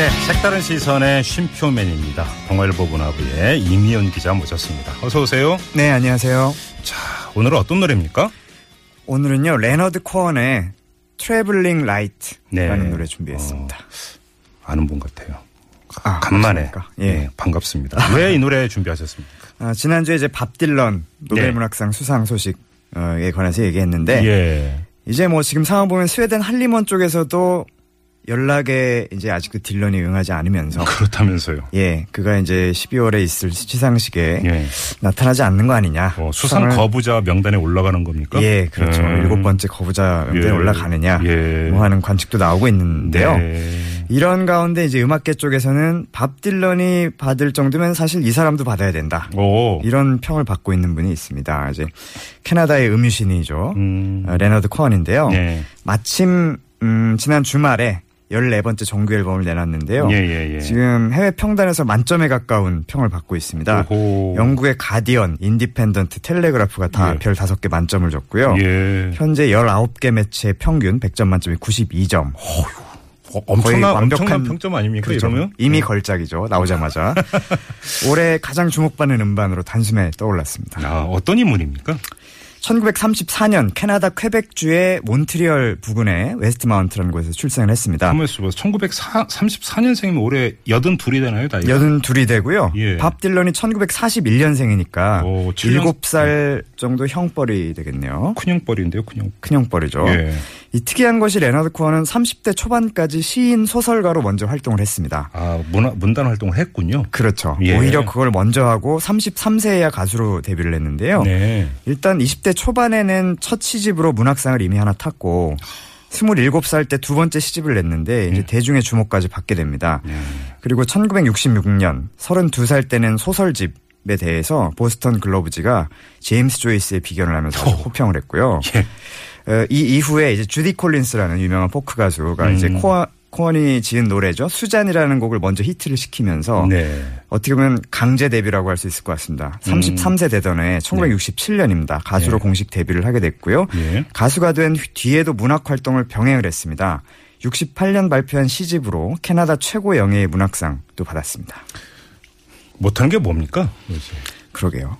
네, 색다른 시선의 쉼표맨입니다. 동아일보 문화부의 임희윤 기자 모셨습니다. 어서 오세요. 네, 안녕하세요. 자, 오늘은 어떤 노래입니까? 오늘은요, 레너드 코언의 Traveling Light라는 네. 노래 준비했습니다. 아는 분 같아요. 아, 간만에. 예. 네, 반갑습니다. 왜 이 노래 준비하셨습니까? 아, 지난주에 이제 밥 딜런 네. 노벨문학상 수상 소식에 관해서 얘기했는데 예. 이제 뭐 지금 상황 보면 스웨덴 한림원 쪽에서도 연락에 이제 아직도 딜런이 응하지 않으면서 그렇다면서요. 예, 그가 이제 12월에 있을 시상식에 예. 나타나지 않는 거 아니냐. 어, 수상 거부자 명단에 올라가는 겁니까? 예, 그렇죠. 음. 일곱 번째 거부자 명단에 예. 올라가느냐. 예. 뭐 하는 관측도 나오고 있는데요. 네. 이런 가운데 이제 음악계 쪽에서는 밥 딜런이 받을 정도면 사실 이 사람도 받아야 된다. 오. 이런 평을 받고 있는 분이 있습니다. 이제 캐나다의 음유시인이죠. 음. 어, 레너드 코언인데요. 네. 마침 음, 지난 주말에 14번째 정규 앨범을 내놨는데요. 예, 예, 예. 지금 해외 평단에서 만점에 가까운 평을 받고 있습니다. 오호. 영국의 가디언, 인디펜던트, 텔레그라프가 다 예. 별 5개 만점을 줬고요. 예. 현재 19개 매체 평균 100점 만점에 92점. 어, 엄청난, 완벽한- 엄청난 평점 아닙니까? 그렇죠. 이러면? 이미 걸작이죠. 나오자마자. 올해 가장 주목받는 음반으로 단숨에 떠올랐습니다. 아, 어떤 인물입니까? 1934년 캐나다 퀘벡주의 몬트리얼 부근의 웨스트마운트라는 곳에서 출생을 했습니다. 가만히 있어봐. 1934년생이면 올해 82이 되나요, 나이가? 여든 둘이 되고요. 예. 밥 딜런이 1941년생이니까 오, 칠 년- 7살 정도 형뻘이 되겠네요. 큰형뻘인데요, 큰형. 큰형뻘이죠. 예. 이 특이한 것이 레너드 코언은 30대 초반까지 시인 소설가로 먼저 활동을 했습니다. 아, 문화, 문단 활동을 했군요. 그렇죠. 예. 오히려 그걸 먼저 하고 33세에야 가수로 데뷔를 했는데요. 네. 일단 20대 초반에는 첫 시집으로 문학상을 이미 하나 탔고 27살 때 두 번째 시집을 냈는데 예. 이제 대중의 주목까지 받게 됩니다. 그리고 1966년 32살 때는 소설집 에 대해서 보스턴 글로브지가 제임스 조이스에 비견을 하면서 호평을 했고요. 예. 어, 이 이후에 이제 주디 콜린스라는 유명한 포크 가수가 이제 음. 코어 코언이 지은 노래죠. Suzanne이라는 곡을 먼저 히트를 시키면서 네. 어떻게 보면 강제 데뷔라고 할 수 있을 것 같습니다. 33세 되던 해 1967년입니다. 가수로 네. 공식 데뷔를 하게 됐고요. 예. 가수가 된 뒤에도 문학 활동을 병행을 했습니다. 68년 발표한 시집으로 캐나다 최고 영예의 문학상도 받았습니다. 못하는 게 뭡니까? 요새? 그러게요.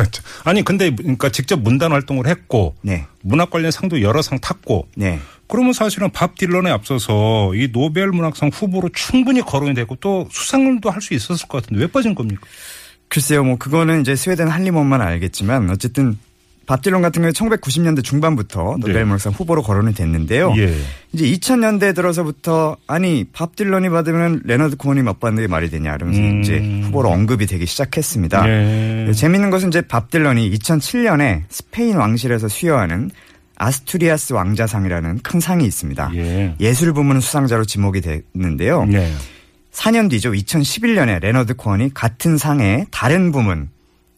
아니, 근데, 그러니까 직접 문단 활동을 했고, 네. 문학 관련 상도 여러 상 탔고, 네. 그러면 사실은 밥 딜런에 앞서서 이 노벨 문학상 후보로 충분히 거론이 되고 또 수상도 할 수 있었을 것 같은데 왜 빠진 겁니까? 글쎄요, 뭐 그거는 이제 스웨덴 한림원만 알겠지만 어쨌든 밥 딜런 같은 경우에 1990년대 중반부터 네. 노벨 문학상 후보로 거론이 됐는데요. 예. 이제 2000년대 들어서부터 아니 밥 딜런이 받으면 레너드 코언이 못 받는 게 말이 되냐 이러면서 음. 이제 후보로 언급이 되기 시작했습니다. 예. 재밌는 것은 이제 밥 딜런이 2007년에 스페인 왕실에서 수여하는 아스투리아스 왕자상이라는 큰 상이 있습니다. 예. 예술 부문 수상자로 지목이 됐는데요. 네. 4년 뒤죠. 2011년에 레너드 코언이 같은 상의 다른 부문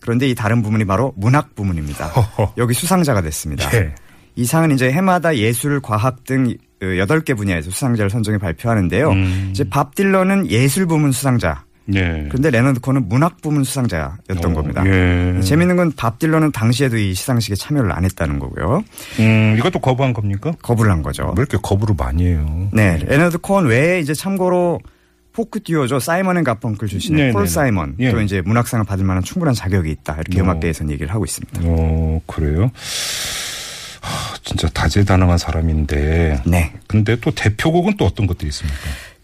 그런데 이 다른 부문이 바로 문학 부문입니다. 허허. 여기 수상자가 됐습니다. 예. 이 상은 이제 해마다 예술, 과학 등 8개 분야에서 수상자를 선정해 발표하는데요. 음. 이제 밥 딜런은 예술 부문 수상자. 네. 그런데 레너드 코언은 문학 부문 수상자였던 어, 겁니다. 예. 재밌는 건 밥 딜런은 당시에도 이 시상식에 참여를 안 했다는 거고요. 음, 이것도 거부한 겁니까? 거부를 한 거죠. 왜 이렇게 거부를 많이 해요? 네, 레너드 코언 외에 이제 참고로 포크 듀오죠. 사이먼 앤 가펑클 출신의 네, 폴 네, 네. 사이먼 예. 또 이제 문학상을 받을 만한 충분한 자격이 있다. 이렇게 어. 음악계에서는 얘기를 하고 있습니다. 어, 그래요? 하, 진짜 다재다능한 사람인데. 네. 근데 또 대표곡은 또 어떤 것들이 있습니까?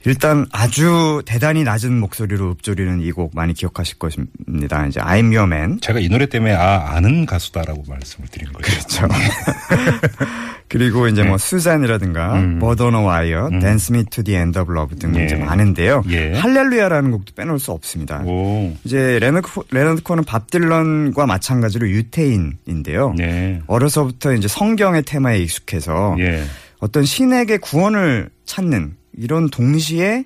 일단 아주 대단히 낮은 목소리로 읊조리는 이 곡 많이 기억하실 것입니다. 이제 I'm Your Man. 제가 이 노래 때문에 아, 아는 가수다라고 말씀을 드린 거예요. 그렇죠. 그리고 이제 뭐 Suzanne이라든가 네. 음. Bird on the Wire, Dance Me to the End of Love 등 예. 이제 많은데요. 예. 할렐루야라는 곡도 빼놓을 수 없습니다. 오. 이제 레너드, 코는 밥 딜런과 마찬가지로 유태인인데요. 네. 어려서부터 이제 성경의 테마에 익숙해서 예. 어떤 신에게 구원을 찾는 이런 동시에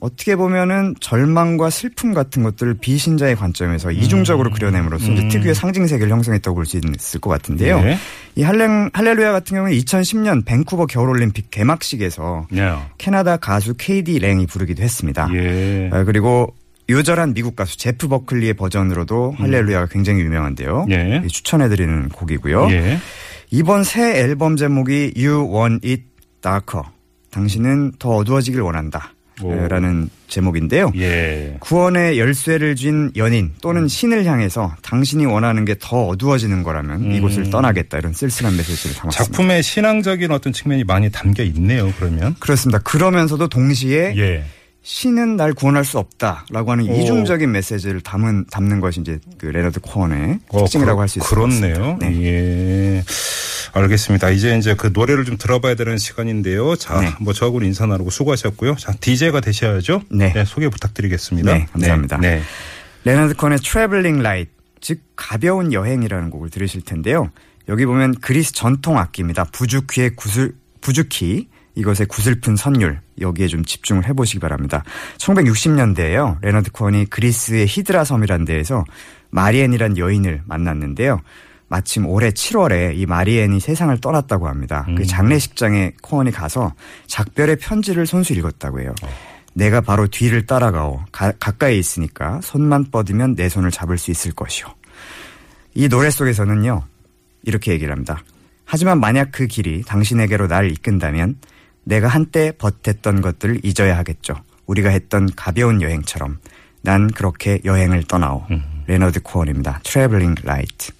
어떻게 보면은 절망과 슬픔 같은 것들을 비신자의 관점에서 이중적으로 그려냄으로써 음. 특유의 상징 세계를 형성했다고 볼 수 있을 것 같은데요. 예. 이 할렐, 할렐루야 같은 경우는 2010년 밴쿠버 겨울올림픽 개막식에서 예. 캐나다 가수 KD 랭이 부르기도 했습니다. 예. 아, 그리고 요절한 미국 가수 제프 버클리의 버전으로도 할렐루야가 굉장히 유명한데요. 예. 이 추천해드리는 곡이고요. 예. 이번 새 앨범 제목이 You Want It Darker. 당신은 더 어두워지길 원한다. 오. 라는 제목인데요. 예. 구원의 열쇠를 쥔 연인 또는 신을 향해서 당신이 원하는 게 더 어두워지는 거라면 이곳을 떠나겠다 이런 쓸쓸한 메시지를 담았습니다. 음. 작품에 신앙적인 어떤 측면이 많이 담겨 있네요. 그러면. 그렇습니다. 그러면서도 동시에 예. 신은 날 구원할 수 없다라고 하는 오. 이중적인 메시지를 담은 담는 것이 이제 그 레너드 코언의 어, 특징이라고 할 수 있을 그렇네요. 네. 예. 알겠습니다. 이제 이제 그 노래를 좀 들어봐야 되는 시간인데요. 자, 네. 뭐 저하고는 인사 나누고 수고하셨고요. 자, DJ가 되셔야죠. 네. 소개 부탁드리겠습니다. 네, 감사합니다. 네. 레너드 코언의 Traveling Light, 즉 가벼운 여행이라는 곡을 들으실 텐데요. 여기 보면 그리스 전통 악기입니다. 부주키의 구슬 부주키 이것의 구슬픈 선율 여기에 좀 집중을 해보시기 바랍니다. 1960년대에요. 레너드 코언이 그리스의 히드라 섬이라는 데에서 마리엔이란 여인을 만났는데요. 마침 올해 7월에 이 마리엔이 세상을 떠났다고 합니다. 그 장례식장에 코언이 가서 작별의 편지를 손수 읽었다고 해요. 내가 바로 뒤를 따라가오. 가, 가까이 있으니까 손만 뻗으면 내 손을 잡을 수 있을 것이오. 이 노래 속에서는요, 이렇게 얘기를 합니다. 하지만 만약 그 길이 당신에게로 날 이끈다면 내가 한때 버텼던 것들을 잊어야 하겠죠. 우리가 했던 가벼운 여행처럼 난 그렇게 여행을 떠나오. 레너드 코언입니다. Traveling Light.